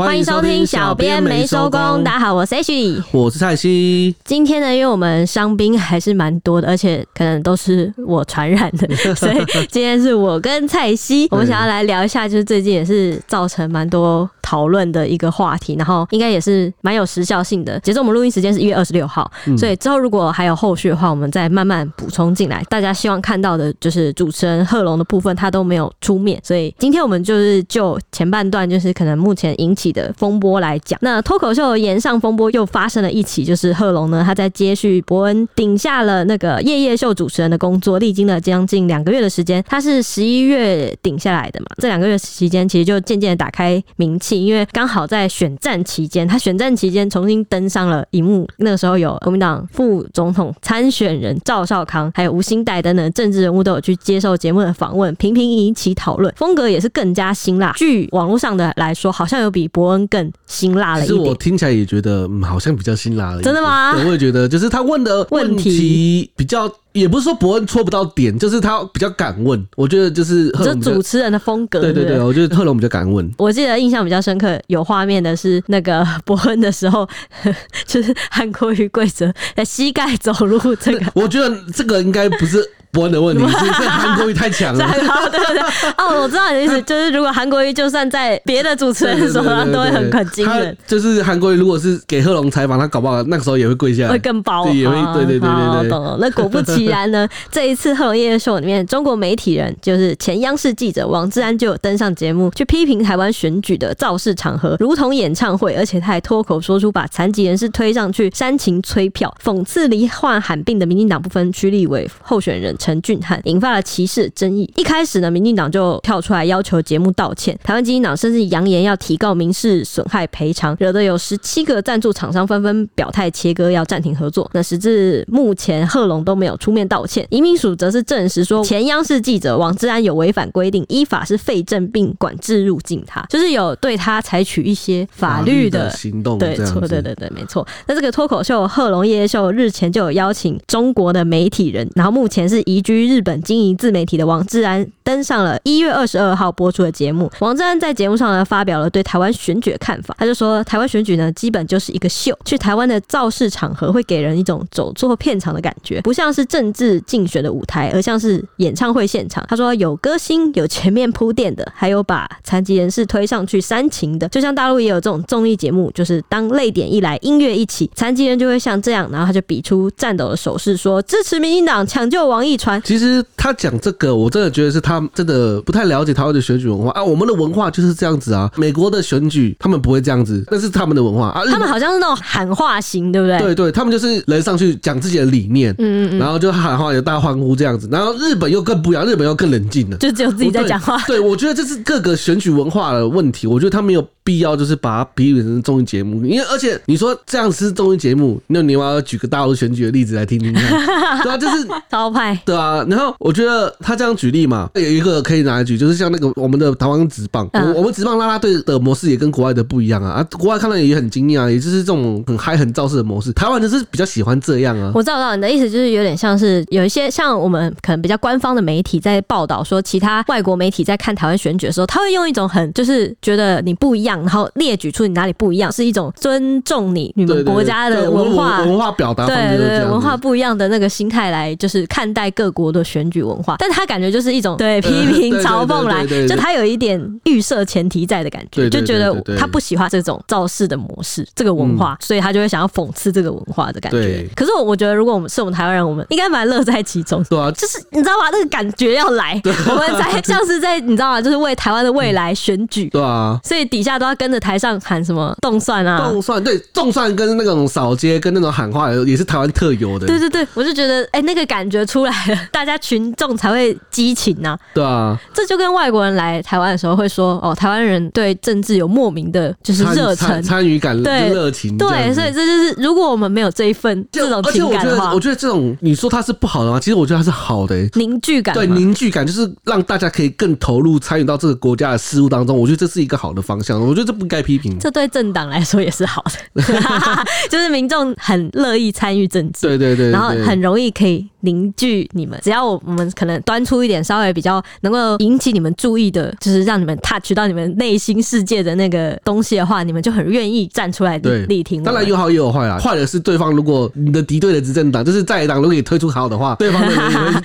欢迎收听小编没收工。大家好，我是 H，我是蔡西。今天呢，因为我们伤兵还是蛮多的，而且可能都是我传染的，所以今天是我跟蔡西，我们想要来聊一下，就是最近也是造成蛮多讨论的一个话题，然后应该也是蛮有时效性的。截至我们录音时间是一月二十六号，所以之后如果还有后续的话，我们再慢慢补充进来。大家希望看到的就是主持人贺龙的部分，他都没有出面，所以今天我们就是就前半段，就是可能目前引起的风波来讲，那脱口秀延上风波又发生了一起，就是贺龙呢，他在接续伯恩顶下了那个夜夜秀主持人的工作，历经了将近两个月的时间，他是十一月顶下来的嘛，这两个月期间其实就渐渐打开名气，因为刚好在选战期间，他选战期间重新登上了荧幕，那个时候有国民党副总统参选人赵少康，还有吴欣岱等等政治人物都有去接受节目的访问，频频引起讨论，风格也是更加辛辣。据网络上的来说，好像有比伯博恩更辛辣了一点。其实我听起来也觉得，嗯，好像比较辛辣了。真的吗？我也觉得，就是他问的问题比较，也不是说伯恩戳不到点，就是他比较敢问。我觉得就是这主持人的风格。对对对，我觉得贺龙比较敢问。我记得印象比较深刻，有画面的是那个伯恩的时候，就是韩国瑜跪着在膝盖走路。这个我觉得这个应该不是。博恩的问题是这韩国瑜太强了，对对对，哦，我知道你的意思，就是如果韩国瑜就算在别的主持人手上，都会很很惊人。就是韩国瑜如果是给贺龙采访，他搞不好那个时候也会跪下来，会更包，也会对对对对对。懂了。那果不其然呢，这一次贺龙夜夜秀里面，中国媒体人就是前央视记者王志安就有登上节目，去批评台湾选举的造势场合如同演唱会，而且他还脱口说出把残疾人士推上去煽情催票，讽刺罹患罕病的民进党不分区立委候选人。陈俊翰引发了歧视争议。一开始呢，民进党就跳出来要求节目道歉，台湾基金党甚至扬言要提告民事损害赔偿，惹得有十七个赞助厂商纷纷表态切割，要暂停合作。那时至目前，贺龙都没有出面道歉。移民署则是证实说，前央视记者王志安有违反规定，依法是废证并管制入境他，就是有对他采取一些法律的行动。对，错，对对对，没错。那这个脱口秀贺龙夜夜秀日前就有邀请中国的媒体人，然后目前是。移居日本经营自媒体的王志安登上了一月二十二号播出的节目。王志安在节目上呢，发表了对台湾选举的看法。他就说，台湾选举呢，基本就是一个秀。去台湾的造势场合会给人一种走错片场的感觉，不像是政治竞选的舞台，而像是演唱会现场。他说，有歌星，有前面铺垫的，还有把残疾人士推上去煽情的。就像大陆也有这种综艺节目，就是当泪点一来，音乐一起，残疾人就会像这样，然后他就比出颤抖的手势，说支持民进党，抢救王毅义。其实他讲这个，我真的觉得是他真的不太了解台湾的选举文化啊。我们的文化就是这样子啊。美国的选举他们不会这样子，那是他们的文化啊。他们好像是那种喊话型，对不对？对对，他们就是人上去讲自己的理念，嗯嗯，然后就喊话，有大家欢呼这样子。然后日本又更不一样，日本又更冷静了，就只有自己在讲话。对，对，我觉得这是各个选举文化的问题。我觉得他没有必要就是把它比喻成综艺节目，因为而且你说这样是综艺节目，那你要举个大陆选举的例子来听听看，对啊，就是招牌，对啊，然后。我觉得他这样举例嘛，有一个可以拿来举，就是像那个我们的台湾职棒，嗯、我们职棒啦啦队的模式也跟国外的不一样啊啊！国外看到也很惊讶，也就是这种很嗨、很造势的模式。台湾就是比较喜欢这样啊。我知道，知道你的意思，就是有点像是有一些像我们可能比较官方的媒体在报道说，其他外国媒体在看台湾选举的时候，他会用一种很就是觉得你不一样，然后列举出你哪里不一样，是一种尊重你你们国家的文化文化表达，对对对，文化不一样的那个心态来就是看待各国的选举文化，但他感觉就是一种对 批评嘲讽来，就他有一点预设前提在的感觉，就觉得他不喜欢这种造势的模式，这个文化，所以他就会想要讽刺这个文化的感觉。可是我我觉得，如果我们是我们台湾人，我们应该蛮乐在其中。对啊，就是你知道吗？那个感觉要来，我们才 像是在你知道吗？就是为台湾的未来选举。对啊，所以底下都要跟着台上喊什么动算啊，动算对，动算跟那种扫街跟那种喊话也是台湾特有的。对对对，我就觉得哎、欸，那个感觉出来了，大家群众才会激情呐。对啊，这就跟外国人来台湾的时候会说哦，台湾人对政治有莫名的就是热忱、参与感、对热情。对，所以这就是如果我们没有这一份这种情感的话，我觉得这种你说它是不好的吗？其实我觉得它是好的、欸，凝聚感。对，凝聚感就是让大家可以更投入参与到这个国家的事务当中。我觉得这是一个好的方向，我觉得这不该批评。这对政党来说也是好的，就是民众很乐意参与政治。对对对，然后很容易可以凝聚你们。只要我我们可能端出一点稍微比较能够引起你们注意的，就是让你们 touch 到你们内心世界的那个东西的话，你们就很愿意站出来力挺。当然有好也有坏啊，坏的是对方如果你的敌对的执政党就是在野党如果你推出好的话，对方的人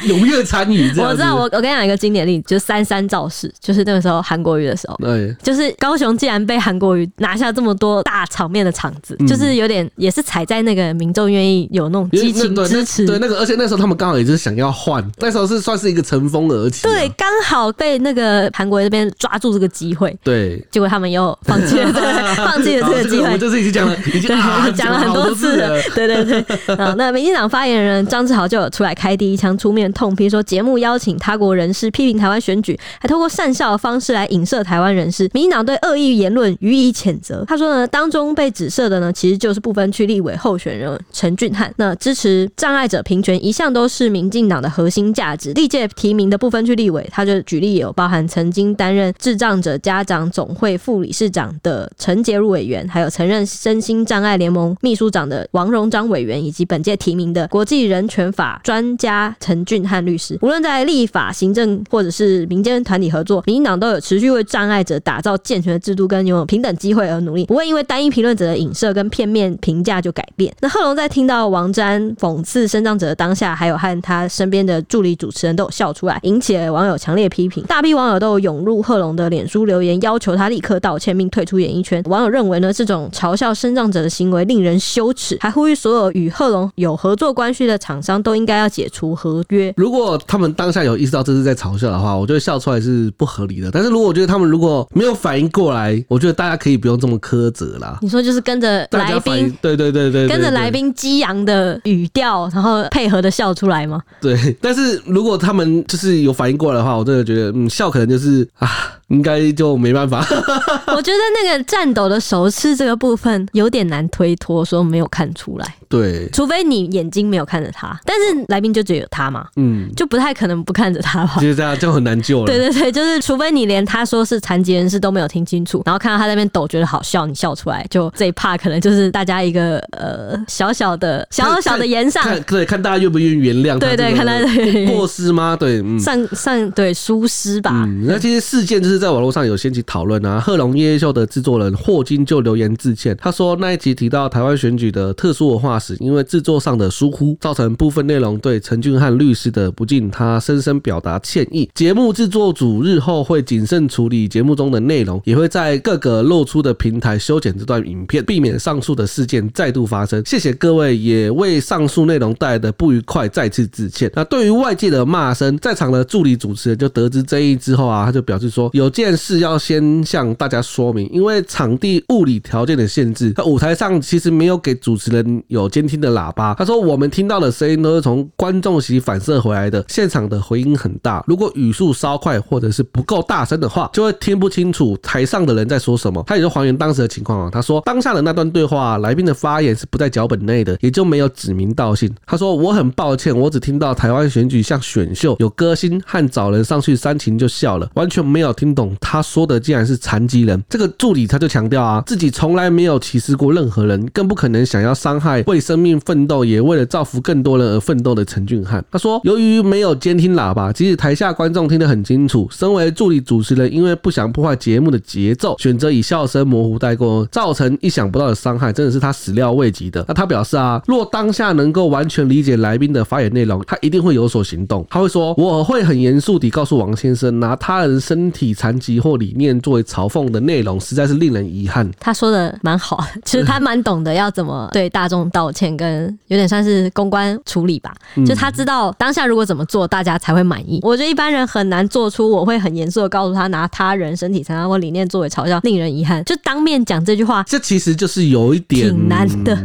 踊跃参与。我知道，我我跟你讲一个经典例子，就是三三造势，就是那个时候韩国瑜的时候，对，就是高雄竟然被韩国瑜拿下这么多大场面的场子，嗯、就是有点也是踩在那个民众愿意有那种激情支持，对那个，而且那时候他们刚好也就是想要换，那时候是算是一个乘风而起，对，刚好被那个韩国瑜这边抓住这个机会，对，结果他们又放弃了，对，放弃了这个机会，我们这次已经讲了，已经 讲了很多次了，对对对，那民进党发言人张志豪就有出来开第一枪，出面痛批说节目邀请他国人士批评台湾选举，还透过善笑的方式来影射台湾人士，民进党对恶意言论予以谴责。他说呢，当中被指涉的呢，其实就是不分区立委候选人陈俊翰。那支持障碍者平权一向都是民进党的核心价值。历届提名的部分区立委，他就举例有包含曾经担任智障者家长总会副理事长的陈洁如委员，还有曾任身心障碍联盟秘书长的王荣章委员，以及本届提名的国际人权法专家陈俊翰律师。无论在立法、行政或者是民间团体合作，民进党都有持续为障碍者打造健全的制度跟拥有平等机会而努力，不会因为单一评论者的影射跟片面评价就改变。那贺龙在听到王詹讽刺身障者的当下，还有和他身边的助理主持人都有笑出来，引起了网友强烈批评。大批网友都有涌入贺龙的脸书留言，要求他立刻道歉并退出演艺圈。网友认为呢，这种嘲笑身障者的行为令人羞耻，还呼吁所有与贺龙有合作关系的厂商都应该要解除合约。如果他们当下有意识到这是在嘲笑的话，我觉得笑出来是不合理的。但是如果我觉得他们如果没有反应过来，我觉得大家可以不用这么苛责啦。你说就是跟着来宾，对对对对，跟着来宾激昂的语调，然后配合的笑出来吗？对。但是如果他们就是有反应过来的话，我真的觉得，嗯，笑可能就是啊，应该就没办法。我觉得那个颤抖的手势这个部分有点难推脱，说没有看出来。对，除非你眼睛没有看着他，但是来宾就只有他嘛，嗯，就不太可能不看着他吧。就是这样就很难救了。对对对，就是除非你连他说是残疾人士都没有听清楚，然后看到他在那边抖，觉得好笑，你笑出来，就这一趴可能就是大家一个呃小小的小小的言上，对，看大家愿不愿意原谅。对对，看他过失吗？对，嗯，上上对疏失吧。嗯，那其实事件就是在网络上有掀起讨论啊。贺龙夜夜秀的制作人霍金就留言致歉，他说那一集提到台湾选举的特殊文化时，因为制作上的疏忽，造成部分内容对陈俊翰律师的不敬，他深深表达歉意。节目制作组日后会谨慎处理节目中的内容，也会在各个露出的平台修剪这段影片，避免上述的事件再度发生。谢谢各位，也为上述内容带来的不愉快再次致歉。那对于外界的骂声，在场的助理主持人就得知争议之后啊，他就表示说，有件事要先向大家说明，因为场地物理条件的限制，那舞台上其实没有给主持人有监听的喇叭。他说，我们听到的声音都是从观众席反射回来的，现场的回音很大，如果语速稍快或者是不够大声的话，就会听不清楚台上的人在说什么。他也就还原当时的情况啊，他说当下的那段对话，来宾的发言是不在脚本内的，也就没有指名道姓。他说，我很抱歉，我只听到台湾选举像选秀，有歌星和找人上去煽情就笑了，完全没有听懂他说的竟然是残疾人。这个助理他就强调啊，自己从来没有歧视过任何人，更不可能想要伤害为生命奋斗也为了造福更多人而奋斗的陈俊翰。他说，由于没有监听喇叭，即使台下观众听得很清楚，身为助理主持人，因为不想破坏节目的节奏，选择以笑声模糊带过，造成意想不到的伤害，真的是他始料未及的。那他表示啊，若当下能够完全理解来宾的发言内容，他一定会有所行动。他会说：“我会很严肃地告诉王先生，拿他人身体残疾或理念作为嘲讽的内容，实在是令人遗憾。”他说的蛮好，其实他蛮懂得要怎么对大众道歉，跟有点算是公关处理吧。就他知道当下如果怎么做，大家才会满意。我觉得一般人很难做出我会很严肃地告诉他，拿他人身体残障或理念作为嘲笑，令人遗憾。就当面讲这句话，这其实就是有一点挺难的。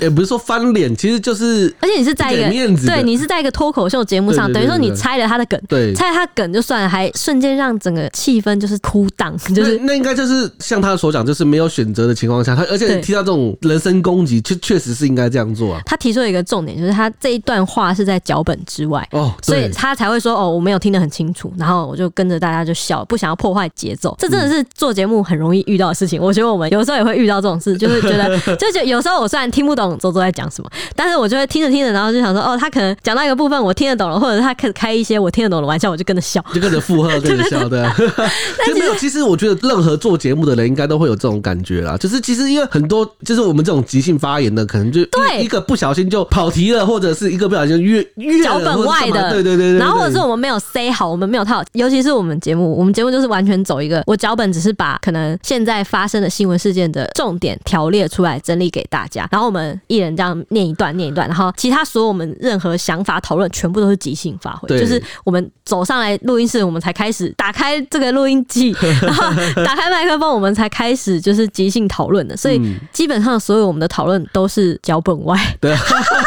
也不是说翻脸，其实就是，而且你是在一个面子，对你是在一个脱口秀节目上，等于说你拆了他的梗，对，拆了他梗就算了，还瞬间让整个气氛就是枯荡，就是那，那应该就是像他所讲，就是没有选择的情况下，他而且提到这种人身攻击，确确实是应该这样做啊。他提出了一个重点，就是他这一段话是在脚本之外哦，所以他才会说哦，我没有听得很清楚，然后我就跟着大家就笑，不想要破坏节奏。这真的是做节目很容易遇到的事情。我觉得我们有时候也会遇到这种事，就是觉得就觉得有时候我虽然听不懂周周在讲什么。但是我就会听着听着，然后就想说，哦，他可能讲到一个部分我听得懂了，或者是他开开一些我听得懂的玩笑，我就跟着笑，就跟着附和，跟着笑，对。但没有，其实我觉得任何做节目的人应该都会有这种感觉啦，就是其实因为很多就是我们这种即兴发言的，可能就对一个不小心就跑题了，或者是一个不小心越越脚本外的，对对对对。然后或者是我们没有塞好，我们没有套，尤其是我们节目，我们节目就是完全走一个，我脚本只是把可能现在发生的新闻事件的重点条列出来，整理给大家，然后我们一人这样念一段，念一段。然后其他所有我们任何想法讨论，全部都是即兴发挥。就是我们走上来录音室，我们才开始打开这个录音机，然后打开麦克风，我们才开始就是即兴讨论的。所以基本上所有我们的讨论都是脚本外。对，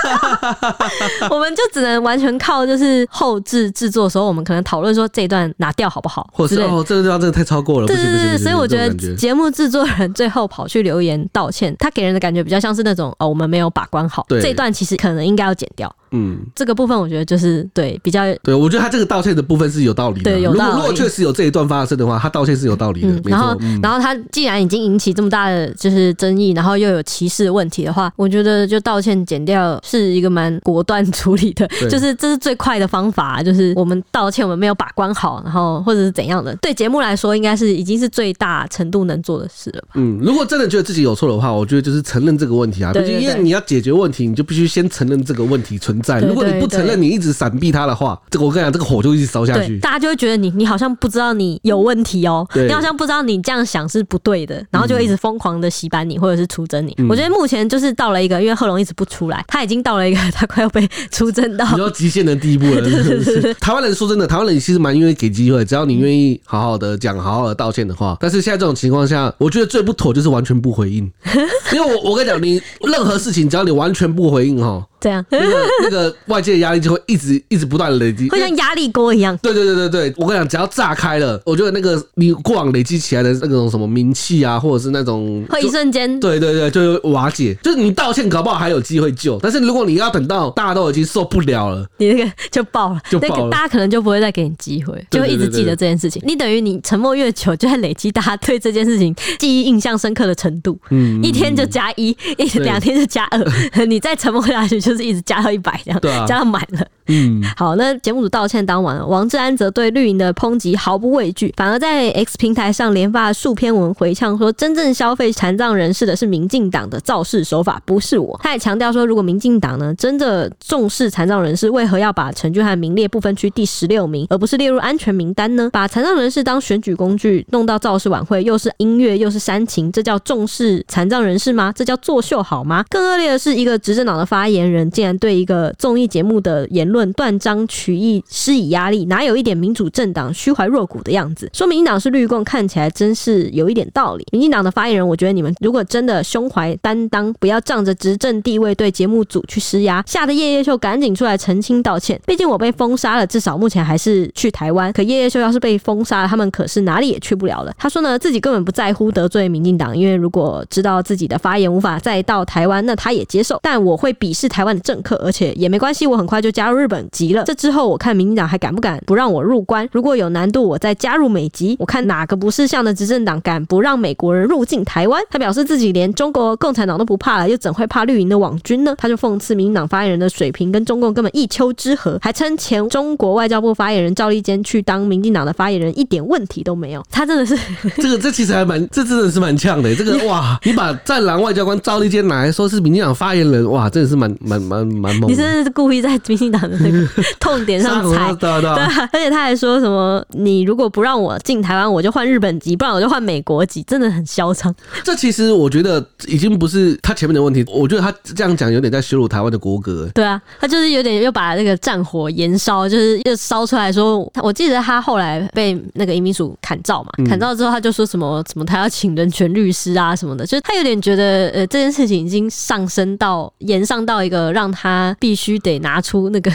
我们就只能完全靠就是后制制作的时候，我们可能讨论说这一段拿掉好不好，或者哦这个地方真的太超过了。对对对，所以我觉得节目制作人最后跑去留言道歉，他给人的感觉比较像是那种哦，我们没有把关好，这一段其实。可能应该要剪掉。嗯，这个部分我觉得就是对比较对，我觉得他这个道歉的部分是有道理的。对，有道理。如果确实有这一段发生的话，他道歉是有道理的。嗯、然后，然后他既然已经引起这么大的就是争议，然后又有歧视问题的话，我觉得就道歉减掉是一个蛮果断处理的，就是这是最快的方法。就是我们道歉，我们没有把关好，然后或者是怎样的，对节目来说应该是已经是最大程度能做的事了吧。嗯，如果真的觉得自己有错的话，我觉得就是承认这个问题啊。毕竟因为你要解决问题，你就必须先承认这个问题存在。如果你不承认你一直闪避他的话，这个我跟你讲，这个火就一直烧下去。大家就会觉得你你好像不知道你有问题哦，你好像不知道你这样想是不对的，然后就会一直疯狂的洗版你或者是出征你。我觉得目前就是到了一个，因为贺龙一直不出来，他已经到了一个 他快要被出征到比较极限的地步了。台湾人说真的，台湾人其实蛮愿意给机会，只要你愿意好好的讲，好好的道歉的话。但是现在这种情况下，我觉得最不妥就是完全不回应，因为我我跟你讲，你任何事情只要你完全不回应哈。这样，那个 那个外界的压力就会一直一直不断的累积，会像压力锅一样。对对对对对，我跟你讲，只要炸开了，我觉得那个你过往累积起来的那种什么名气啊，或者是那种会一瞬间，对对对，就会瓦解。就是你道歉，搞不好还有机会救，但是如果你要等到大家都已经受不了了，你那个就爆了，就爆了，那个大家可能就不会再给你机会，就会一直记得这件事情。你等于你沉默越久，就在累积大家对这件事情记忆印象深刻的程度。嗯，一天就加一，一两天就加二，你再沉默下去，就是一直加到一百。这样，对啊，加满了。嗯，好，那节目组道歉当晚，王志安则对绿营的抨击毫不畏惧，反而在 X 平台上连发数篇文回呛说，真正消费残障人士的是民进党的造势手法，不是我。他也强调说，如果民进党呢真的重视残障人士，为何要把陈俊汉名列不分区第十六名，而不是列入安全名单呢？把残障人士当选举工具，弄到造势晚会，又是音乐又是煽情，这叫重视残障人士吗？这叫作秀好吗？更恶劣的是，一个执政党的发言人竟然对一个综艺节目的言论论断章取义，施以压力，哪有一点民主政党虚怀若谷的样子？说民进党是绿共，看起来真是有一点道理。民进党的发言人，我觉得你们如果真的胸怀担当，不要仗着执政地位对节目组去施压，吓得叶叶秀赶紧出来澄清道歉。毕竟我被封杀了，至少目前还是去台湾。可叶叶秀要是被封杀了，他们可是哪里也去不了了。他说呢，自己根本不在乎得罪民进党，因为如果知道自己的发言无法再到台湾，那他也接受。但我会鄙视台湾的政客，而且也没关系，我很快就加入日本籍了。这之后，我看民进党还敢不敢不让我入关？如果有难度，我再加入美籍。我看哪个不识相的执政党敢不让美国人入境台湾？他表示自己连中国共产党都不怕了，又怎会怕绿营的网军呢？他就讽刺民进党发言人的水平跟中共根本一丘之貉，还称前中国外交部发言人赵立坚去当民进党的发言人一点问题都没有。他真的是 这个，这其实还蛮，这真的是蛮呛的。这个哇，你把战狼外交官赵立坚拿来说是民进党发言人，哇，真的是蛮蛮蛮蛮猛。你真的是故意在民进党的那 个痛点上 踩，对啊，而且他还说什么，你如果不让我进台湾，我就换日本籍，不然我就换美国籍，真的很嚣张。这其实我觉得已经不是他前面的问题，我觉得他这样讲有点在羞辱台湾的国格。对啊，他就是有点又把那个战火延烧，就是又烧出来说，我记得他后来被那个移民署砍照嘛，砍照之后他就说什么什么他要请人权律师啊什么的，就是他有点觉得呃这件事情已经上升到延上到一个让他必须得拿出那个。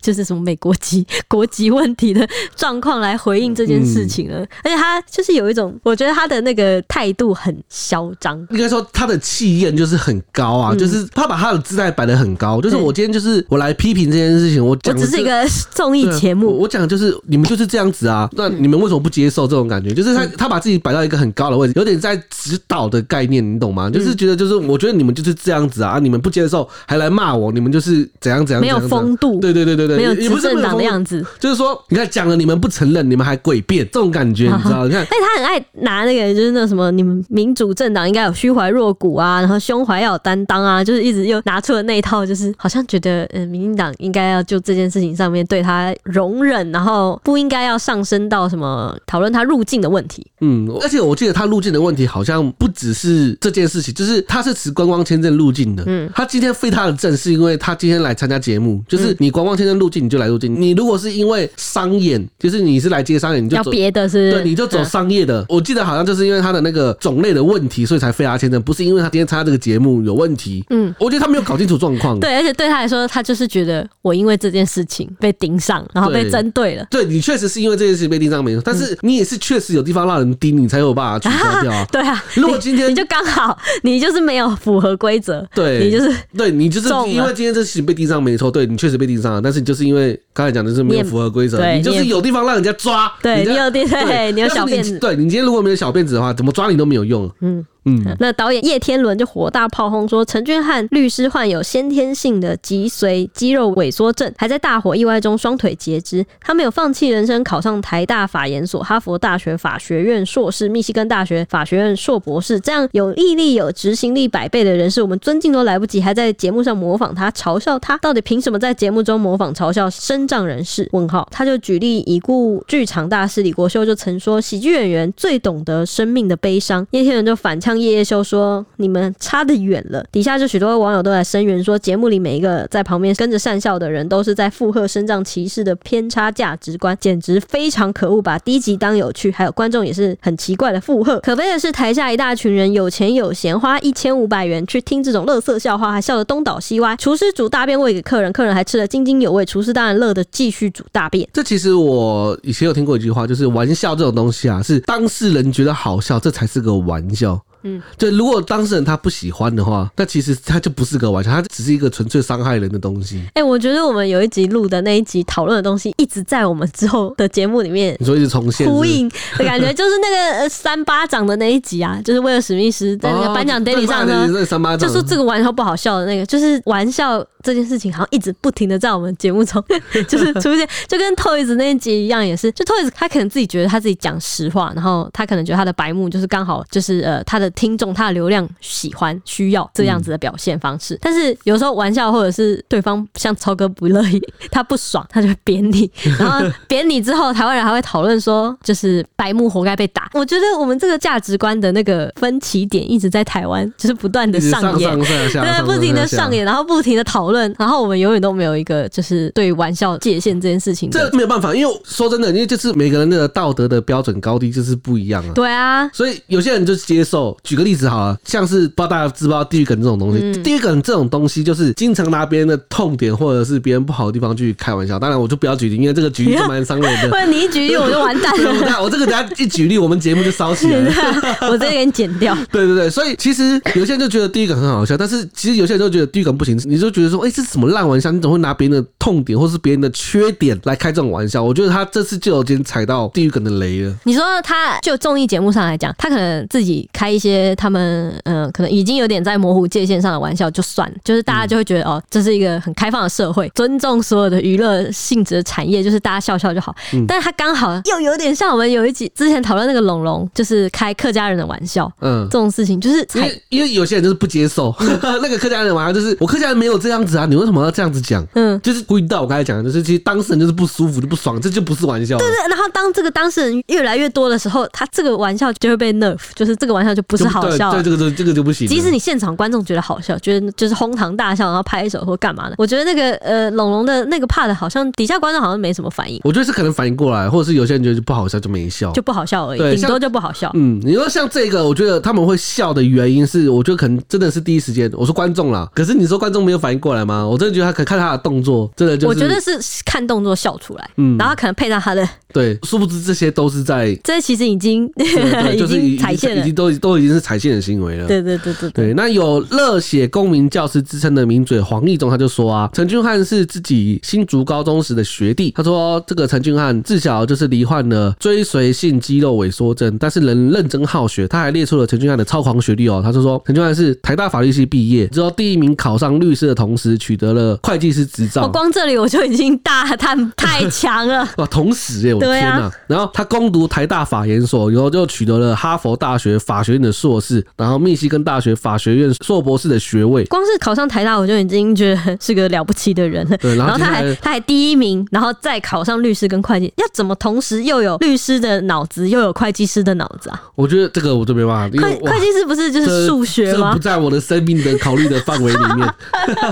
就是什么美国籍国籍问题的状况来回应这件事情了，嗯、而且他就是有一种，我觉得他的那个态度很嚣张，应该说他的气焰就是很高啊，嗯、就是他把他的姿态摆得很高，就是我今天就是我来批评这件事情，我我只是一个 综艺节目，我讲就是你们就是这样子啊，那你们为什么不接受这种感觉？就是他他把自己摆到一个很高的位置，有点在指导的概念，你懂吗？就是觉得就是我觉得你们就是这样子啊，你们不接受还来骂我，你们就是怎样怎样，没有风度，对对对对对，没有执政党的样子，就是说，你看讲了，你们不承认，你们还诡辩，这种感觉，你知道？你看，哎，他很爱拿那个，就是那什么，你们民主政党应该有虚怀若谷啊，然后胸怀要有担当啊，就是一直又拿出了那一套，就是好像觉得，嗯，民进党应该要就这件事情上面对他容忍，然后不应该要上升到什么讨论他入境的问题。嗯，而且我记得他入境的问题好像不只是这件事情，就是他是持观光签证入境的。嗯，他今天废他的证是因为他今天来参加节目，就是你观光签证入境你就来入境，你如果是因为商演，就是你是来接商演，你就走别的是，是，对，你就走商业的。我记得好像就是因为他的那个种类的问题，所以才废他签证，不是因为他今天参加这个节目有问题。嗯，我觉得他没有搞清楚状况。对，而且对他来说，他就是觉得我因为这件事情被盯上，然后被针对了。对，对你确实是因为这件事情被盯上没错，但是你也是确实有地方让人盯你才有办法取消掉。啊。对啊，如果今天你，你就刚好你就是没有符合规则，对你就是对你就是因为今天这事情被盯上没错，对你确实被盯上了，但是你就是因为刚才讲的是没有符合规则，你就是有地方让人家抓，对你有地对，你有小辫子，对你今天如果没有小辫子的话，怎么抓你都没有用。嗯。嗯，那导演叶天伦就火大炮轰说，陈俊翰律师患有先天性的脊髓肌肉萎缩症，还在大火意外中双腿截肢。他没有放弃人生，考上台大法研所、哈佛大学法学院硕士、密西根大学法学院硕博士，这样有毅力、有执行力百倍的人士，我们尊敬都来不及，还在节目上模仿他、嘲笑他，到底凭什么在节目中模仿嘲笑身障人士？问号。他就举例已故剧场大师李国修就曾说，喜剧演员最懂得生命的悲伤。叶天伦就反呛。叶叶修说：“你们差得远了。”底下就许多网友都在声援说，节目里每一个在旁边跟着善笑的人，都是在附和身障歧视的偏差价值观，简直非常可恶，把低级当有趣。还有观众也是很奇怪的附和。可悲的是，台下一大群人有钱有闲，花一千五百元去听这种垃圾笑话，还笑得东倒西歪。厨师煮大便喂给客人，客人还吃得津津有味，厨师当然乐得继续煮大便。这其实我以前有听过一句话，就是玩笑这种东西啊，是当事人觉得好笑，这才是个玩笑。嗯，对，如果当事人他不喜欢的话，那其实他就不是个玩笑，他只是一个纯粹伤害人的东西。哎、欸，我觉得我们有一集录的那一集讨论的东西，一直在我们之后的节目里面，你说一直重现呼应的感觉，就是那个三巴掌的那一集啊，就是威尔史密斯在那个颁奖典礼上呢，就说这个玩笑不好笑的那个，就是玩笑这件事情好像一直不停的在我们节目中 就是出现，就跟 Toys 那一集一样，也是，就 Toys 他可能自己觉得他自己讲实话，然后他可能觉得他的白目就是刚好就是呃他的。听众他的流量喜欢需要这样子的表现方式，嗯、但是有时候玩笑或者是对方像超哥不乐意，他不爽，他就会扁你，然后扁你之后，台湾人还会讨论说，就是白目活该被打。我觉得我们这个价值观的那个分歧点一直在台湾，就是不断的上演，对，不停的上演，然后不停的讨论，然后我们永远都没有一个就是对玩笑界限这件事情，这没有办法，因为说真的，因为就是每个人的道德的标准高低就是不一样啊。对啊，所以有些人就接受。举个例子好了，像是不知道大家知不知道地狱梗这种东西？嗯、地狱梗这种东西就是经常拿别人的痛点或者是别人不好的地方去开玩笑。当然，我就不要举例，因为这个举例就蛮 伤人的。不然你一举例我就完蛋了。我这个等下一举例，我们节目就烧起来了。我直接给你剪掉。对对对，所以其实有些人就觉得地狱梗很好笑，但是其实有些人就觉得地狱梗不行。你就觉得说，哎、欸，这是什么烂玩笑？你怎么会拿别人的痛点或是别人的缺点来开这种玩笑？我觉得他这次就有点踩到地狱梗的雷了。你说他就综艺节目上来讲，他可能自己开一些他们嗯、呃，可能已经有点在模糊界限上的玩笑就算了，就是大家就会觉得、嗯、哦，这是一个很开放的社会，尊重所有的娱乐性质的产业，就是大家笑笑就好。嗯、但是他刚好又有点像我们有一集之前讨论那个龙龙，就是开客家人的玩笑，嗯，这种事情就是因为因为有些人就是不接受、嗯、那个客家人的玩笑，就是我客家人没有这样子啊，你为什么要这样子讲？嗯，就是故意到我刚才讲的，就是其实当事人就是不舒服就不爽，这就不是玩笑。对，对对，然后当这个当事人越来越多的时候，他这个玩笑就会被 nerf，就是这个玩笑就不是好笑。对，对，这个就这个就不行。即使你现场观众觉得好笑，觉得就是哄堂大笑，然后拍手或干嘛的，我觉得那个呃龙龙的那个 part 好像底下观众好像没什么反应。我觉得是可能反应过来，或者是有些人觉得不好笑就没笑，就不好笑而已，顶多就不好笑。嗯，你说像这个，我觉得他们会笑的原因是，我觉得可能真的是第一时间，我说观众啦。可是你说观众没有反应过来吗？我真的觉得他可看他的动作，真的就是，我觉得是看动作笑出来，嗯，然后可能配上他的。对，殊不知这些都是在，这其实已经 就是已经踩线了，已经都都已经是踩线的行为了。对对对对对。那有热血公民教师之称的名嘴黄义中他就说啊，陈俊翰是自己新竹高中时的学弟。他说这个陈俊翰自小就是罹患了追随性肌肉萎缩症，但是能认真好学。他还列出了陈俊翰的超狂学历哦。他就说陈俊翰是台大法律系毕业之后第一名考上律师的同时取得了会计师执照。我光这里我就已经大叹太强了。哇，同时哎，我。天呐！然后他攻读台大法研所，然后就取得了哈佛大学法学院的硕士，然后密西根大学法学院硕博士的学位。光是考上台大，我就已经觉得是个了不起的人了。对，然后他还他还第一名，然后再考上律师跟会计，要怎么同时又有律师的脑子，又有会计师的脑子啊？我觉得这个我就没办法。会会计师不是就是数学吗？这不在我的生命的考虑的范围里面。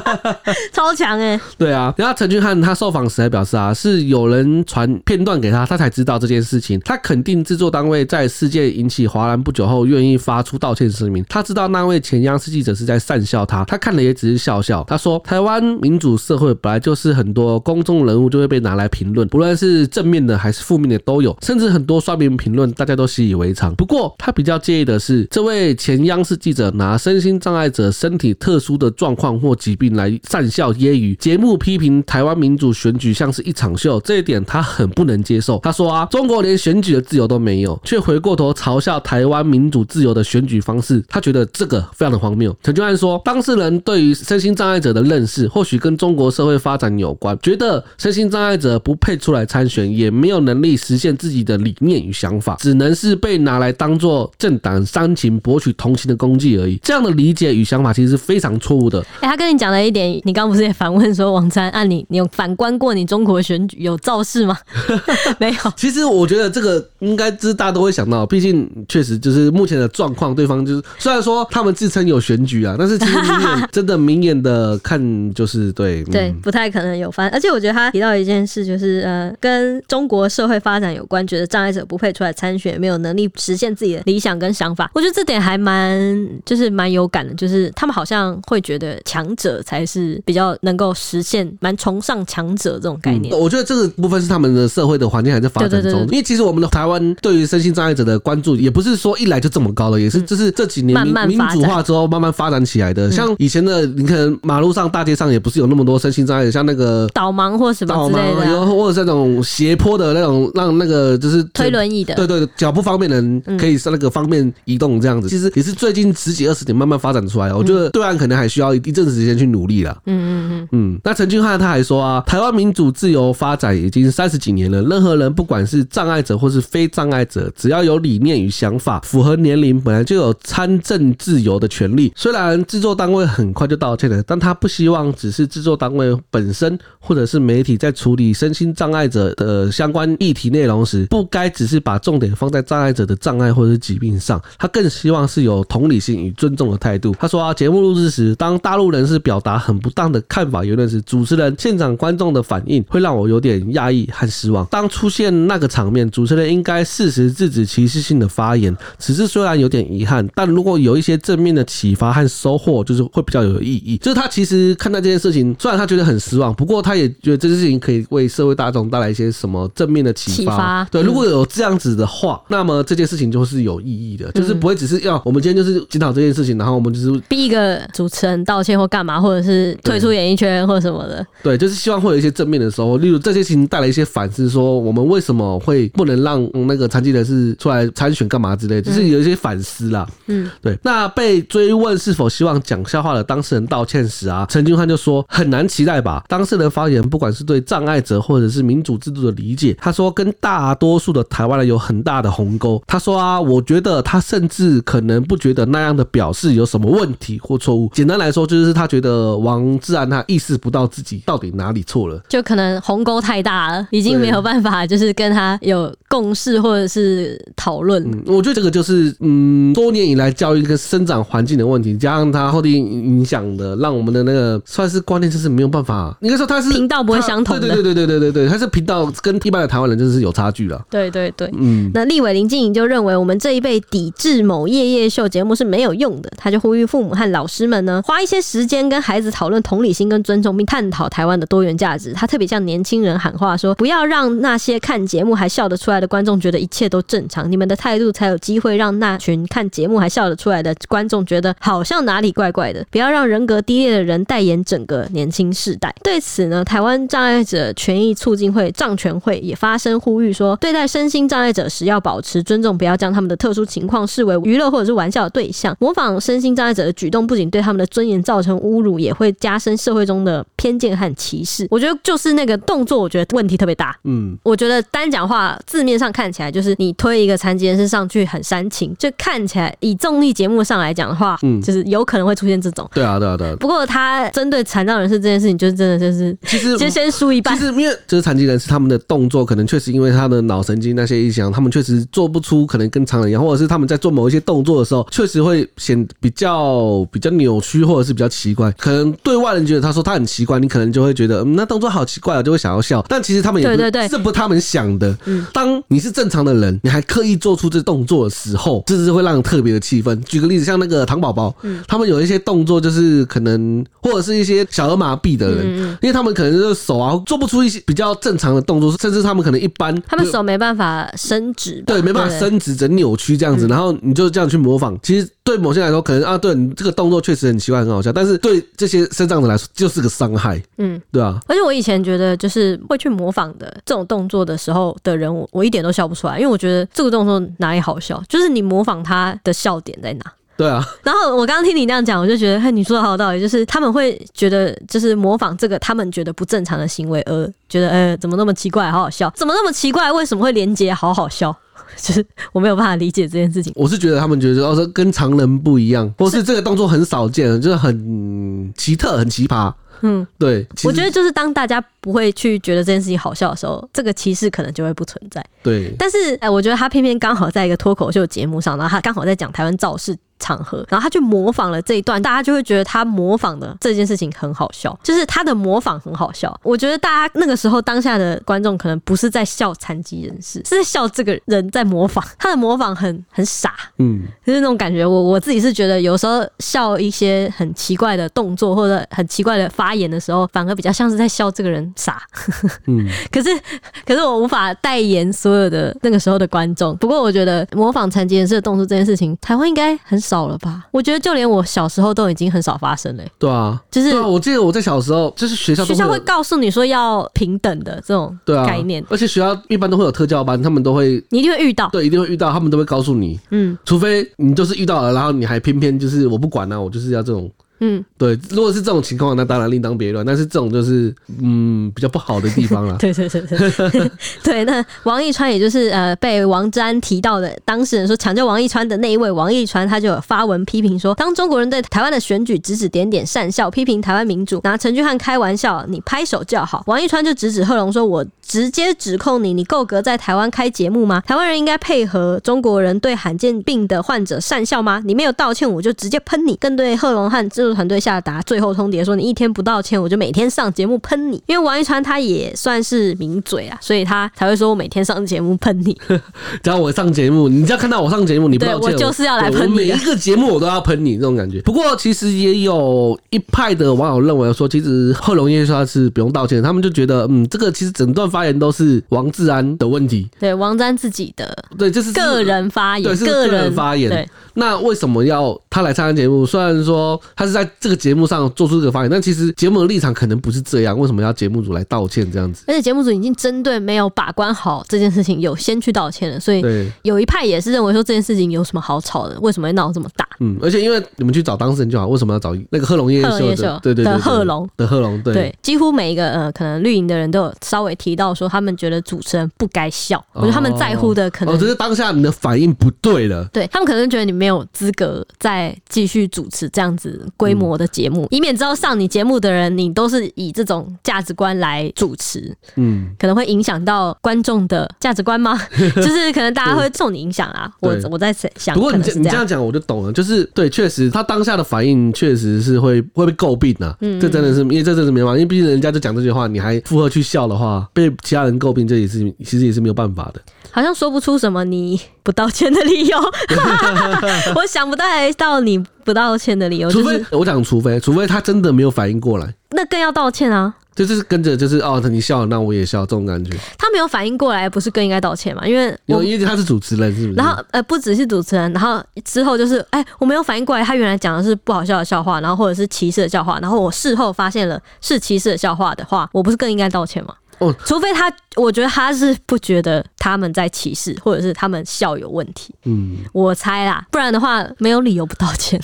超强哎！对啊，然后陈俊翰他受访时还表示啊，是有人传片段给他。他才知道这件事情。他肯定制作单位在事件引起哗然不久后，愿意发出道歉声明。他知道那位前央视记者是在讪笑他，他看了也只是笑笑。他说：“台湾民主社会本来就是很多公众人物就会被拿来评论，不论是正面的还是负面的都有，甚至很多刷屏评论大家都习以为常。不过他比较介意的是，这位前央视记者拿身心障碍者身体特殊的状况或疾病来讪笑揶揄节目，批评台湾民主选举像是一场秀，这一点他很不能接受。”他说啊，中国连选举的自由都没有，却回过头嘲笑台湾民主自由的选举方式，他觉得这个非常的荒谬。陈俊安说，当事人对于身心障碍者的认识，或许跟中国社会发展有关，觉得身心障碍者不配出来参选，也没有能力实现自己的理念与想法，只能是被拿来当做政党煽情博取同情的工具而已。这样的理解与想法其实是非常错误的。哎、欸，他跟你讲了一点，你刚刚不是也反问说，王参按你，你有反观过你中国选举有造势吗？没有。其实我觉得这个应该是大家都会想到，毕竟确实就是目前的状况，对方就是虽然说他们自称有选举啊，但是其实明眼真的明眼的看就是对对，不太可能有翻。而且我觉得他提到一件事，就是呃，跟中国社会发展有关，觉得障碍者不配出来参选，没有能力实现自己的理想跟想法。我觉得这点还蛮就是蛮有感的，就是他们好像会觉得强者才是比较能够实现，蛮崇尚强者这种概念。嗯，我觉得这个部分是他们的社会的环境还在发展。对对对，因为其实我们的台湾对于身心障碍者的关注，也不是说一来就这么高了，也是就是这几年民民主化之后慢慢发展起来的。像以前的，你可能马路上、大街上也不是有那么多身心障碍者，像那个导盲或什么之类的，或者是那种斜坡的那种，让那个就是推轮椅的，对对，脚不方便的人可以上那个方便移动这样子。其实也是最近十几二十年慢慢发展出来的。我觉得对岸可能还需要一阵子时间去努力了。嗯嗯嗯嗯。那陈俊翰他还说啊，台湾民主自由发展已经三十几年了，任何人不管。是障碍者或是非障碍者，只要有理念与想法，符合年龄，本来就有参政自由的权利。虽然制作单位很快就道歉了，但他不希望只是制作单位本身或者是媒体在处理身心障碍者的相关议题内容时，不该只是把重点放在障碍者的障碍或者是疾病上。他更希望是有同理心与尊重的态度。他说啊，节目录制时，当大陆人士表达很不当的看法言论时，主持人、现场观众的反应会让我有点讶异和失望。当初出现那个场面，主持人应该适时制止歧视性的发言。此事虽然有点遗憾，但如果有一些正面的启发和收获，就是会比较有意义。就是他其实看待这件事情，虽然他觉得很失望，不过他也觉得这件事情可以为社会大众带来一些什么正面的启发。对，如果有这样子的话，那么这件事情就是有意义的，就是不会只是要我们今天就是检讨这件事情，然后我们就是逼一个主持人道歉或干嘛，或者是退出演艺圈或什么的。对，就是希望会有一些正面的收获，例如这些事情带来一些反思，说我们为什么会不能让那个残疾人士出来参选干嘛之类，就是有一些反思啦。嗯，对。那被追问是否希望讲笑话的当事人道歉时啊，陈俊汉就说很难期待吧。当事人发言，不管是对障碍者或者是民主制度的理解，他说跟大多数的台湾人有很大的鸿沟。他说啊，我觉得他甚至可能不觉得那样的表示有什么问题或错误。简单来说，就是他觉得王志安他意识不到自己到底哪里错了，就可能鸿沟太大了，已经没有办法就是跟他有共识或者是讨论。嗯，我觉得这个就是嗯，多年以来教育一个生长环境的问题，加上他后天影响的，让我们的那个算是观念就是没有办法。应该说他是频道不会相同的，对对对对对对对，他是频道跟一般的台湾人就是有差距了。对对对，嗯，那立伟林静颖就认为我们这一辈抵制某夜夜秀节目是没有用的，他就呼吁父母和老师们呢，花一些时间跟孩子讨论同理心跟尊重，并探讨台湾的多元价值。他特别向年轻人喊话说，不要让那些看节目还笑得出来的观众觉得一切都正常，你们的态度才有机会让那群看节目还笑得出来的观众觉得好像哪里怪怪的。不要让人格低劣的人代言整个年轻世代。对此呢，台湾障碍者权益促进会障权会也发声呼吁说，对待身心障碍者时要保持尊重，不要将他们的特殊情况视为娱乐或者是玩笑的对象。模仿身心障碍者的举动，不仅对他们的尊严造成侮辱，也会加深社会中的偏见和歧视。我觉得就是那个动作，我觉得问题特别大。嗯，我觉得单讲话字面上看起来就是你推一个残疾人士上去很煽情，就看起来以综艺节目上来讲的话，嗯，就是有可能会出现这种。对啊，对啊，对啊。不过他针对残障人士这件事情，就是真的就是其实 先先输一半。其实因为就是残疾人士他们的动作，可能确实因为他的脑神经那些影响，他们确实做不出可能跟常人一样，或者是他们在做某一些动作的时候，确实会显比较比较扭曲，或者是比较奇怪。可能对外人觉得他说他很奇怪，你可能就会觉得嗯，那动作好奇怪啊，就会想要笑。但其实他们也不，对对对，这不是他们想的。嗯，当你是正常的人，你还刻意做出这动作的时候，这是会让人特别的气愤。举个例子，像那个糖宝宝，嗯，他们有一些动作就是可能，或者是一些小儿麻痹的人，因为他们可能就是手啊做不出一些比较正常的动作，甚至他们可能一般，他们手没办法伸直，对，没办法伸直，整扭曲这样子，然后你就这样去模仿，其实对某些人来说，可能啊，对你这个动作确实很奇怪，很好笑，但是对这些身障者来说，就是个伤害，嗯，对啊。而且我以前觉得，就是会去模仿的这种动作的时候的人，我我一点都笑不出来，因为我觉得这个动作哪里好笑，就是你模仿他的笑点在哪。对啊，然后我刚刚听你那样讲，我就觉得，嘿，你说的好有道理，就是他们会觉得，就是模仿这个他们觉得不正常的行为，而觉得，呃，怎么那么奇怪，好好笑，怎么那么奇怪，为什么会连接，好好笑，就是我没有办法理解这件事情。我是觉得他们觉得，哦，说跟常人不一样，或是这个动作很少见，就是很奇特、很奇葩。嗯，对，我觉得就是当大家不会去觉得这件事情好笑的时候，这个歧视可能就会不存在。对，但是哎，我觉得他偏偏刚好在一个脱口秀节目上，然后他刚好在讲台湾造势。场合，然后他就模仿了这一段，大家就会觉得他模仿的这件事情很好笑，就是他的模仿很好笑。我觉得大家那个时候当下的观众可能不是在笑残疾人士，是在笑这个人在模仿，他的模仿很很傻，嗯，就是那种感觉。我我自己是觉得有时候笑一些很奇怪的动作或者很奇怪的发言的时候，反而比较像是在笑这个人傻。嗯，可是可是我无法代言所有的那个时候的观众。不过我觉得模仿残疾人士的动作这件事情，台湾应该很少。少了吧？我觉得就连我小时候都已经很少发生了。对啊，就是对啊，我记得我在小时候，就是学校学校会告诉你说要平等的这种对啊概念，而且学校一般都会有特教班，他们都会，你一定会遇到，对，一定会遇到，他们都会告诉你，嗯，除非你就是遇到了，然后你还偏偏就是我不管啊，我就是要这种。嗯，对，如果是这种情况，那当然另当别论。但是这种就是，嗯，比较不好的地方了。对对对对，对。那王一川，也就是呃被王志安提到的当事人，说抢救王一川的那一位王一川，他就有发文批评说，当中国人对台湾的选举指指点点、讪笑、批评台湾民主，拿陈俊翰开玩笑，你拍手叫好。王一川就直指贺龙说，我直接指控你，你够格在台湾开节目吗？台湾人应该配合中国人对罕见病的患者善笑吗？你没有道歉，我就直接喷你。更对贺龙和制作团队下达最后通牒，说你一天不道歉，我就每天上节目喷你。因为王一川他也算是名嘴啊，所以他才会说我每天上节目喷你。只要我上节目，你只要看到我上节目，你不道歉，我就是要来喷你。每一个节目我都要喷你，这种感觉。不过其实也有一派的网友认为说，其实贺珑说他是不用道歉，他们就觉得，嗯，这个其实整段发言都是王志安的问题。对，王志安自己的，对，就是个人发言，对，是个人发言。对，那为什么要他来参加节目？虽然说他是在这个节目上做出这个发言，但其实节目的立场可能不是这样。为什么要节目组来道歉这样子？而且节目组已经针对没有把关好这件事情，有先去道歉了，所以有一派也是认为说这件事情有什么好吵的？为什么会闹这么大？嗯，而且因为你们去找当事人就好，为什么要找那个贺龙夜秀的？对对对，贺龙的贺龙，对，对，几乎每一个呃可能绿营的人都有稍微提到说，他们觉得主持人不该笑。哦、我觉得他们在乎的可能，哦，只是当下你的反应不对了。对，他们可能觉得你没有资格再继续主持这样子规模的节目，嗯、以免之后上你节目的人，你都是以这种价值观来主持，嗯，可能会影响到观众的价值观吗？就是可能大家会受你影响啊。我我在想，不过你这你这样讲我就懂了，就是对，确实他当下的反应确实是会会被诟病啊。嗯，这真的是因为这真的是没办法，因为毕竟人家就讲这句话，你还附和去笑的话，被其他人诟病，这也是其实也是没有办法的。好像说不出什么你不道歉的理由，我想不太到你不道歉的理由。除非我讲，除非除非他真的没有反应过来，那更要道歉啊。就是跟着就是哦，你笑，那我也笑，这种感觉。他没有反应过来，不是更应该道歉吗？因为因为他是主持人，是不是？然后呃，不只是主持人，然后之后就是哎，我没有反应过来，他原来讲的是不好笑的笑话，然后或者是歧视的笑话，然后我事后发现了是歧视的笑话的话，我不是更应该道歉吗？哦，除非他，我觉得他是不觉得他们在歧视，或者是他们校有问题。嗯，我猜啦，不然的话没有理由不道歉。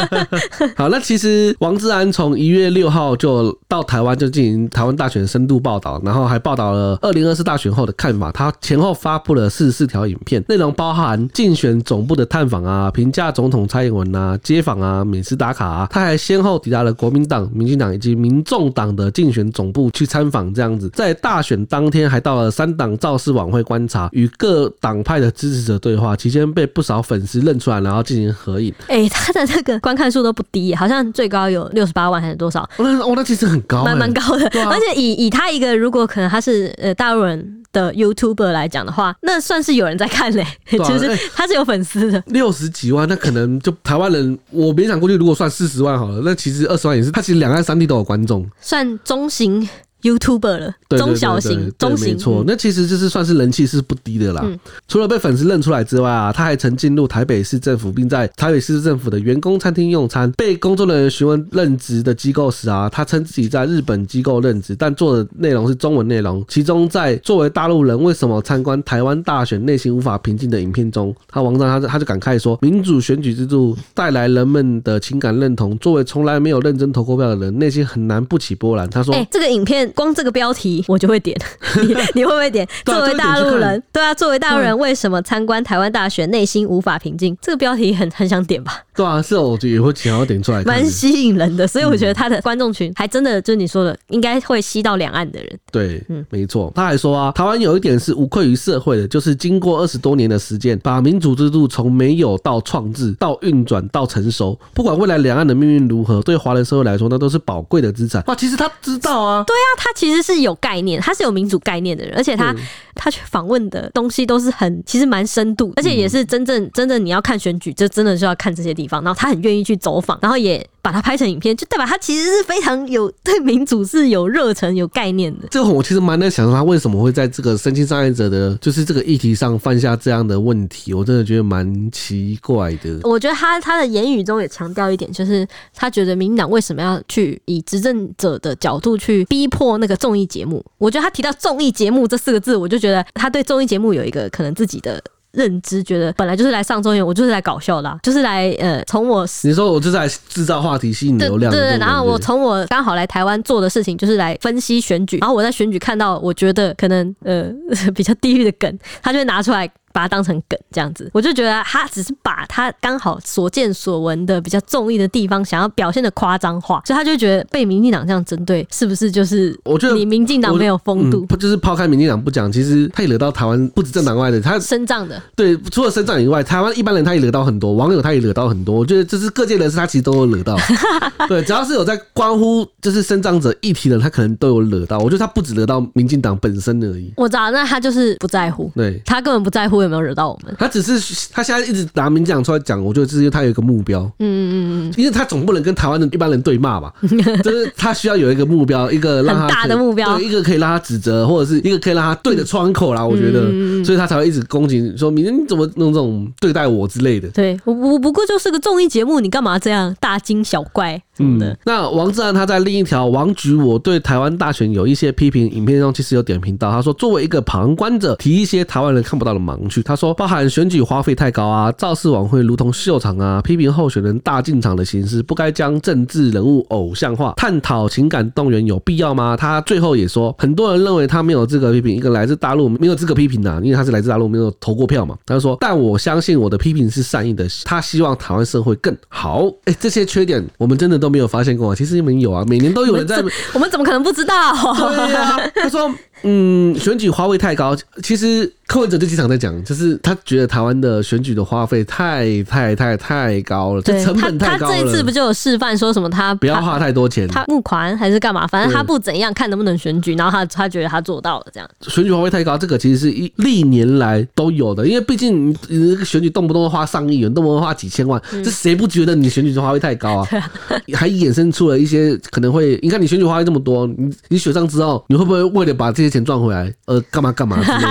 好，那其实王志安从一月六号就到台湾，就进行台湾大选深度报道，然后还报道了二零二四大选后的看法。他前后发布了四十四条影片，内容包含竞选总部的探访啊，评价总统蔡英文啊，街访啊，美食打卡啊。他还先后抵达了国民党、民进党以及民众党的竞选总部去参访，这样子。在大选当天，还到了三党造势晚会观察，与各党派的支持者对话。期间被不少粉丝认出来，然后进行合影。哎、欸，他的那个观看数都不低，好像最高有六十八万还是多少？哦，那哦，那其实很高，蛮蛮高的。啊、而且以以他一个，如果可能他是呃大陆人的 YouTuber 来讲的话，那算是有人在看嘞，啊、就是他是有粉丝的。六十几万，那可能就台湾人，我没想过去，如果算四十万好了，那其实二十万也是。他其实两岸三地都有观众，算中型。YouTuber 了，中小型、中型，没错，那其实就是算是人气是不低的啦。嗯、除了被粉丝认出来之外啊，他还曾进入台北市政府，并在台北市政府的员工餐厅用餐。被工作人员询问任职的机构时啊，他称自己在日本机构任职，但做的内容是中文内容。其中在作为大陆人为什么参观台湾大选内心无法平静的影片中，他王章他他就感慨说，民主选举制度带来人们的情感认同。作为从来没有认真投过票的人，内心很难不起波澜。他说：“哎、欸，这个影片。”光这个标题我就会点，你你会不会点？作为大陆人，对啊，作为大陆人，为什么参观台湾大学内心无法平静？这个标题很很想点吧？对啊，是我觉得也会想要点出来，蛮吸引人的。所以我觉得他的观众群还真的就是你说的，应该会吸到两岸的人。对，嗯，没错。他还说啊，台湾有一点是无愧于社会的，就是经过二十多年的时间，把民主制度从没有到创制到运转到成熟，不管未来两岸的命运如何，对华人社会来说，那都是宝贵的资产。哇，其实他知道啊，对啊，他其实。是有概念，他是有民主概念的人，而且他、嗯、他去访问的东西都是很其实蛮深度，而且也是真正真正你要看选举，就真的是要看这些地方。然后他很愿意去走访，然后也把它拍成影片，就代表他其实是非常有对民主是有热忱、有概念的。这个我其实蛮能想到他为什么会在这个身心障碍者的，就是这个议题上犯下这样的问题，我真的觉得蛮奇怪的。我觉得他他的言语中也强调一点，就是他觉得民进党为什么要去以执政者的角度去逼迫那个综艺节目？我觉得他提到综艺节目这四个字，我就觉得他对综艺节目有一个可能自己的认知，觉得本来就是来上综艺，我就是来搞笑的，就是来呃，从我你说我就是来制造话题、吸引流量，对对，然后我从我刚好来台湾做的事情，就是来分析选举，然后我在选举看到我觉得可能呃 比较地狱的梗，他就会拿出来。把它当成梗这样子。我就觉得他只是把他刚好所见所闻的比较中意的地方，想要表现的夸张化，所以他就觉得被民进党这样针对，是不是就是我觉得你民进党没有风度？不、嗯、就是抛开民进党不讲，其实他也惹到台湾不止政党外的，他身障的对，除了身障以外，台湾一般人他也惹到很多网友，他也惹到很多。我觉得这是各界人士，他其实都有惹到。对，只要是有在关乎就是身障者议题的，他可能都有惹到。我觉得他不止惹到民进党本身而已。我知道，那他就是不在乎，对，他根本不在乎有没有惹到我们。他只是他现在一直拿名讲出来讲，我觉得这是他有一个目标。嗯嗯嗯嗯，因为他总不能跟台湾的一般人对骂吧？就是他需要有一个目标，一个让他很大的目标，对，一个可以让他指责，或者是一个可以让他对的窗口啦。我觉得，所以他才会一直攻击，说明天你怎么弄这种对待我之类的。对，我我不过就是个综艺节目，你干嘛这样大惊小怪？嗯，那王志安他在另一条王局，我对台湾大选有一些批评，影片中其实有点评到，他说作为一个旁观者，提一些台湾人看不到的盲区。他说，包含选举花费太高啊，造势晚会如同秀场啊，批评候选人大进场的形式，不该将政治人物偶像化，探讨情感动员有必要吗？他最后也说，很多人认为他没有资格批评一个来自大陆没有资格批评的，因为他是来自大陆没有投过票嘛。他就说，但我相信我的批评是善意的，他希望台湾社会更好。哎，这些缺点我们真的都没有发现过啊，其实你们有啊，每年都有人在，我们，怎么可能不知道？对呀、啊，他说，嗯，选举花费太高，其实。柯文哲就经常在讲，就是他觉得台湾的选举的花费太太太太高了，这成本太高了。他这一次不就有示范说什么他不要花太多钱，他募款还是干嘛？反正他不怎样，看能不能选举，然后他他觉得他做到了这样。选举花费太高，这个其实是一历年来都有的，因为毕竟你你个选举动不动花上亿元，动不动花几千万，这谁不觉得你选举的花费太高啊？还衍生出了一些可能会，你看你选举花费这么多，你你选上之后，你会不会为了把这些钱赚回来，呃，干嘛干嘛之类的？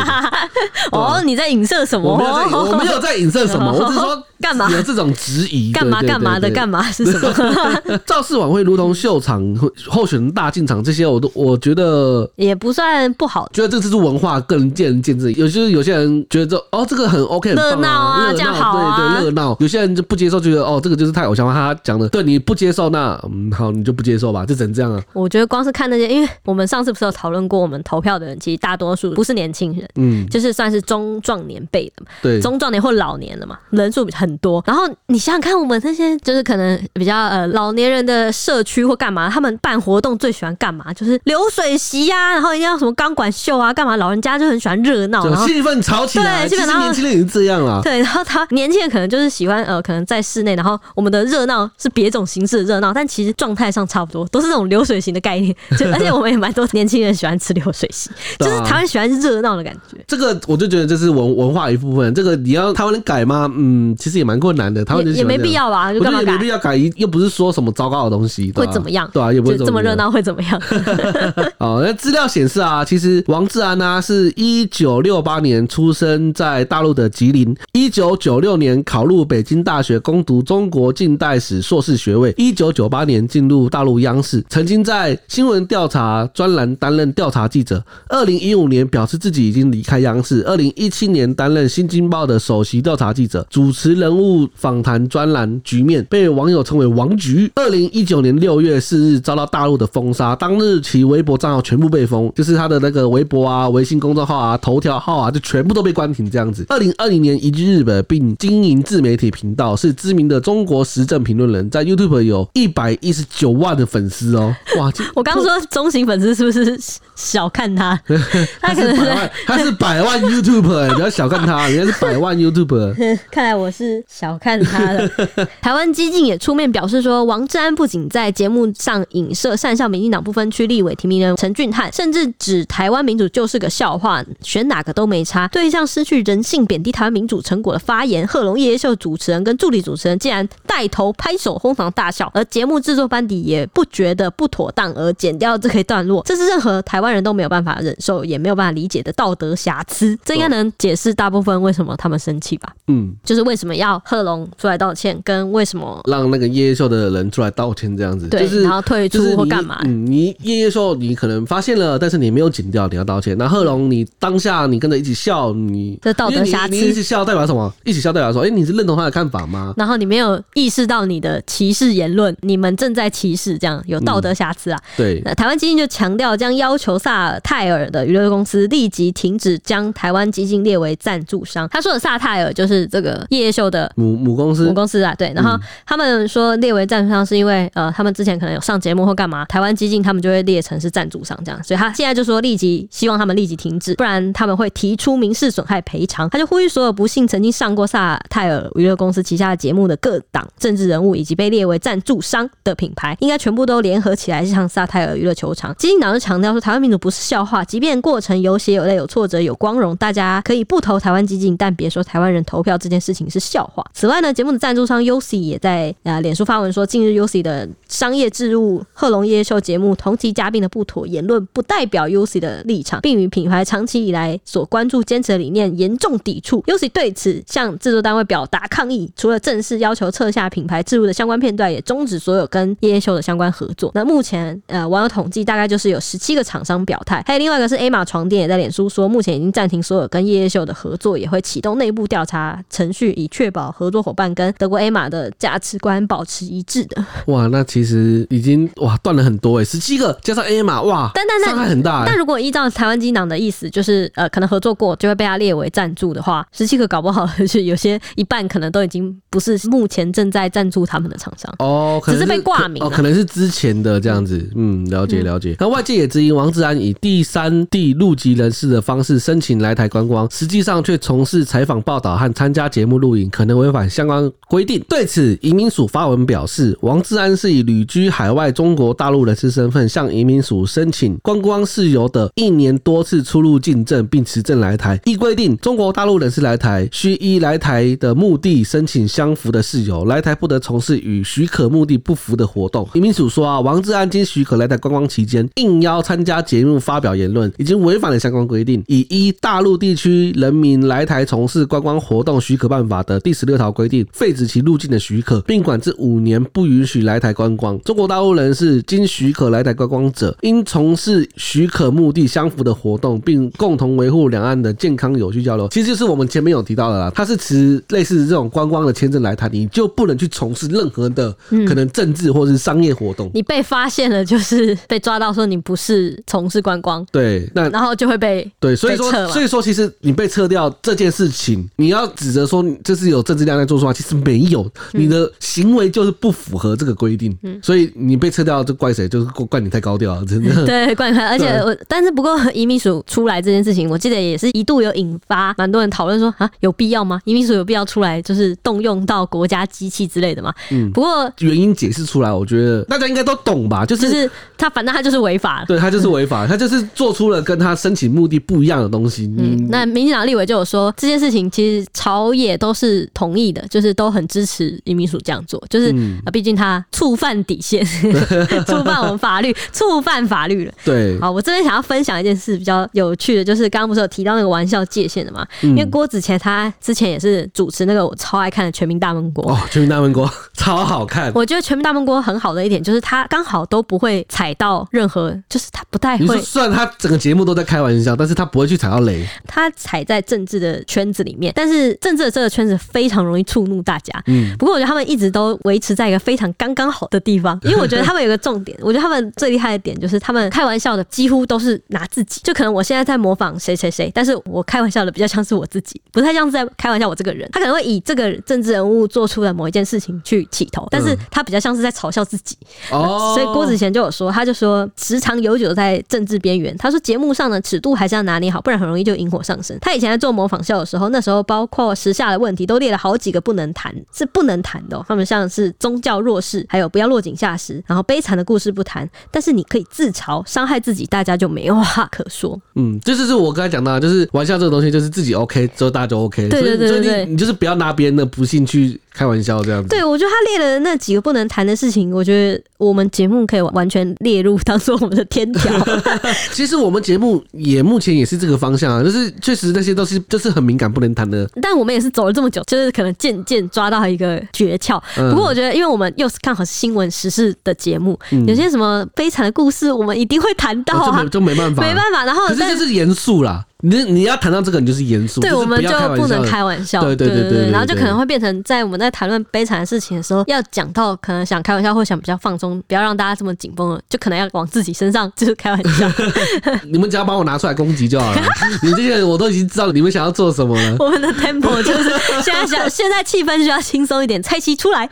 哦，你在影射什么？我没有在，我没有在影射什么，我只是说。干嘛有这种质疑？干嘛干嘛的？干嘛是什么？造势晚会如同秀场，候选人大进场，这些我都我觉得也不算不好。觉得这次是文化，个人见仁见智。有些有些人觉得哦，这个很 OK，热闹啊，这样好啊，对对，热闹。有些人就不接受，觉得哦，这个就是太偶像化。他讲的，对你不接受，那嗯，好，你就不接受吧，就只能这样啊。我觉得光是看那些，因为我们上次不是有讨论过，我们投票的人其实大多数不是年轻人，嗯，就是算是中壮年辈的嘛，对，中壮年或老年了嘛，人数很多，然后。你想想看，我们这些就是可能比较呃老年人的社区或干嘛，他们办活动最喜欢干嘛？就是流水席呀、啊，然后一定要什么钢管秀啊，干嘛？老人家就很喜欢热闹，然后气氛吵起来。对，基本上年轻人也是这样啊。对，然后他年轻人可能就是喜欢呃，可能在室内，然后我们的热闹是别种形式的热闹，但其实状态上差不多，都是那种流水型的概念。就而且我们也蛮多年轻人喜欢吃流水席，就是台湾喜欢热闹的感觉。这个我就觉得这是文文化一部分。这个你要台湾人改吗？嗯，其实也蛮困难的。也也没必要。吧，就干嘛改？没必要改，又不是说什么糟糕的东西，会怎么样？对啊，也不会这么热闹，会怎么样？哦，那资料显示啊，其实王志安呢、啊，是一九六八年出生在大陆的吉林，一九九六年考入北京大学攻读中国近代史硕士学位，一九九八年进入大陆央视，曾经在新闻调查专栏担任调查记者，二零一五年表示自己已经离开央视，二零一七年担任新京报的首席调查记者，主持人物访谈专栏。局面被网友称为“王局”。二零一九年六月四日遭到大陆的封杀，当日其微博账号全部被封，就是他的那个微博啊、微信公众号啊、头条号啊，就全部都被关停这样子。二零二零年移居日本，并经营自媒体频道，是知名的中国时政评论人，在 YouTube 有一百一十九万的粉丝哦。哇，我刚刚说中型粉丝是不是小看他？他可能是百万，他是百万 YouTuber，不要小看他，人家是百万 YouTuber。看来我是小看他了。台湾激进也出面表示说，王志安不仅在节目上影射善笑民进党不分区立委提名人陈俊翰，甚至指台湾民主就是个笑话，选哪个都没差。对象失去人性、贬低台湾民主成果的发言，贺龙夜夜秀主持人跟助理主持人竟然带头拍手哄堂大笑，而节目制作班底也不觉得不妥当而剪掉这个段落，这是任何台湾人都没有办法忍受，也没有办法理解的道德瑕疵。这应该能解释大部分为什么他们生气吧？嗯，就是为什么要要贺龙出来道歉，跟为什么让那个夜夜秀的人出来道歉这样子，对，就是然后退出或干嘛？嗯，你夜夜秀你可能发现了，但是你没有剪掉，你要道歉。那贺龙你当下你跟着一起笑，你这道德瑕疵，你一起笑代表什么？一起笑代表说，哎、欸，你是认同他的看法吗？然后你没有意识到你的歧视言论，你们正在歧视，这样有道德瑕疵啊？嗯、对，那台湾基金就强调将要求萨泰尔的娱乐公司立即停止将台湾基金列为赞助商。他说的萨泰尔就是这个夜夜秀的母母公司，母公司啊。对，然后他们说列为赞助商是因为呃，他们之前可能有上节目或干嘛，台湾基进他们就会列成是赞助商这样，所以他现在就说立即希望他们立即停止，不然他们会提出民事损害赔偿。他就呼吁所有不幸曾经上过萨泰尔娱乐公司旗下的节目的各党政治人物以及被列为赞助商的品牌，应该全部都联合起来向萨泰尔娱乐球场。基进党就强调说，台湾民主不是笑话，即便过程有血有泪、有挫折、有光荣，大家可以不投台湾基进，但别说台湾人投票这件事情是笑话。此外呢，节目的赞助商 UC 也在呃脸书发文说，近日 UC 的商业置入贺龙夜秀节目同期嘉宾的不妥言论，不代表 UC 的立场，并与品牌长期以来所关注坚持的理念严重抵触。UC 对此向制作单位表达抗议，除了正式要求撤下品牌置入的相关片段，也终止所有跟夜夜秀的相关合作。那目前呃网友统计大概就是有十七个厂商表态，还有另外一个是 A 玛床垫也在脸书说，目前已经暂停所有跟夜夜秀的合作，也会启动内部调查程序，以确保合作伙伴跟德国 A 玛的价值观保持一致的。哇，那其实已经哇断了很多哎，十七个加上 A 玛哇，但但但伤害很大。但如果依照台湾基进党的意思，就是呃可能合作过就会被他列为赞助的话，十七个搞不好是有些一半可能都已经不是目前正在赞助他们的厂商哦，只是被挂名哦，可能是之前的这样子，嗯，了解了解。那、嗯、外界也质疑王志安以第三地入籍人士的方式申请来台观光，实际上却从事采访报道和参加节目录影，可能违反相关规定。对此，移民署发文表示，王志安是以旅居海外中国大陆人士身份向移民署申请观光事由的一年多次出入境证，并持证来台。依规定，中国大陆人士来台需依来台的目的申请相符的事由，来台不得从事与许可目的不符的活动。移民署说啊，王志安经许可来台观光期间，应邀参加节目发表言论，已经违反了相关规定，以依《大陆地区人民来台从事观光活动许可办法》的第十六条规定，废止其入境的许可，并管制五年不允许来台观光。中国大陆人士经许可来台观光者，应从事许可目的相符的活动，并共同维护两岸的健康有序交流。其实就是我们前面有提到的啦，他是持类似这种观光的签证来台，你就不能去从事任何的可能政治或是商业活动。嗯、你被发现了，就是被抓到说你不是从事观光，对，那然后就会被对，所以说所以说其实你被撤掉这件事情，你要指责说这是有政治量在做出来，其实没有，你的行为就是不符合这个规定，嗯，所以你被撤掉就怪谁？就是怪你太高调了，真的。对，怪你，而且我但是不过移民署出来这件事情，我记得也是一度有引发蛮多人讨论说啊，有必要吗？移民署有必要出来就是动用到国家机器之类的吗？嗯，不过原因解释出来，我觉得大家应该都懂吧？就是、就是、他反正他就是违法了，对他就是违法，他就是做出了跟他申请目的不一样的东西。嗯，那民进党立委就有说这件事情其实朝野都是同意的，就是都很支持移民署这样做，就是啊，毕竟他触犯底线，触犯我们法律，触犯法律了。对，好，我这边想要分享一件事比较有趣的，就是刚刚不是有提到那个玩笑界限的嘛？因为郭子乾他之前也是主持那个我超爱看的《全民大闷锅》哦，《全民大闷锅》超好看。我觉得《全民大闷锅》很好的一点就是他刚好都不会踩到任何，就是他不太会。虽然他整个节目都在开玩笑，但是他不会去踩到雷。他踩在政治的圈子里面，但是政治的这个圈子非常容易触怒大家。嗯，不过我觉得他们一直都维持在一个非常刚刚好的地方，因为我觉得他们有个重点，我觉得他们最厉害的点就是他们开玩笑的几乎都是拿自己，就可能我现在在模仿谁谁谁，但是我开玩笑的比较像是我自己，不太像是在开玩笑我这个人。他可能会以这个政治人物做出的某一件事情去起头，但是他比较像是在嘲笑自己。哦，所以郭子贤就有说，他就说时常游走在政治边缘。他说节目上的尺度还是要拿捏好，不然很容易就引火上身。他以前在做模仿秀的时候，那时候包括时下的问题都列了好几个不能谈，是不能谈的。他们像是宗教弱势，还有不要落井下石，然后悲惨的故事不谈，但是你可以自嘲，伤害自己，大家就没有话可说。嗯，这就是我刚才讲到，就是玩笑这个东西，就是自己 OK 之后大家就 OK。对对对对，所以你你就是不要拿别人的不幸去。开玩笑这样子。对，我觉得他列的那几个不能谈的事情，我觉得我们节目可以完全列入当做我们的天条。其实我们节目也目前也是这个方向啊，就是确实那些都是就是很敏感不能谈的。但我们也是走了这么久，就是可能渐渐抓到一个诀窍。不过我觉得，因为我们又是看好是新闻时事的节目，嗯、有些什么悲惨的故事，我们一定会谈到啊，就没办法，没办法。然后，可是就是严肃啦。你你要谈到这个，你就是严肃，对，我们就不能开玩笑，对对对对，对，然后就可能会变成在我们在谈论悲惨的事情的时候，要讲到可能想开玩笑或想比较放松，不要让大家这么紧绷了，就可能要往自己身上就是开玩笑。你们只要把我拿出来攻击就好了，你这些我都已经知道你们想要做什么了。我们的 tempo 就是现在想，现在气氛需要轻松一点，蔡西出来，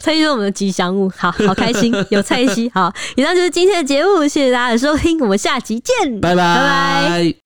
蔡西是我们的吉祥物，好好开心，有蔡西。好，以上就是今天的节目，谢谢大家的收听，我们下期见。拜拜。拜拜。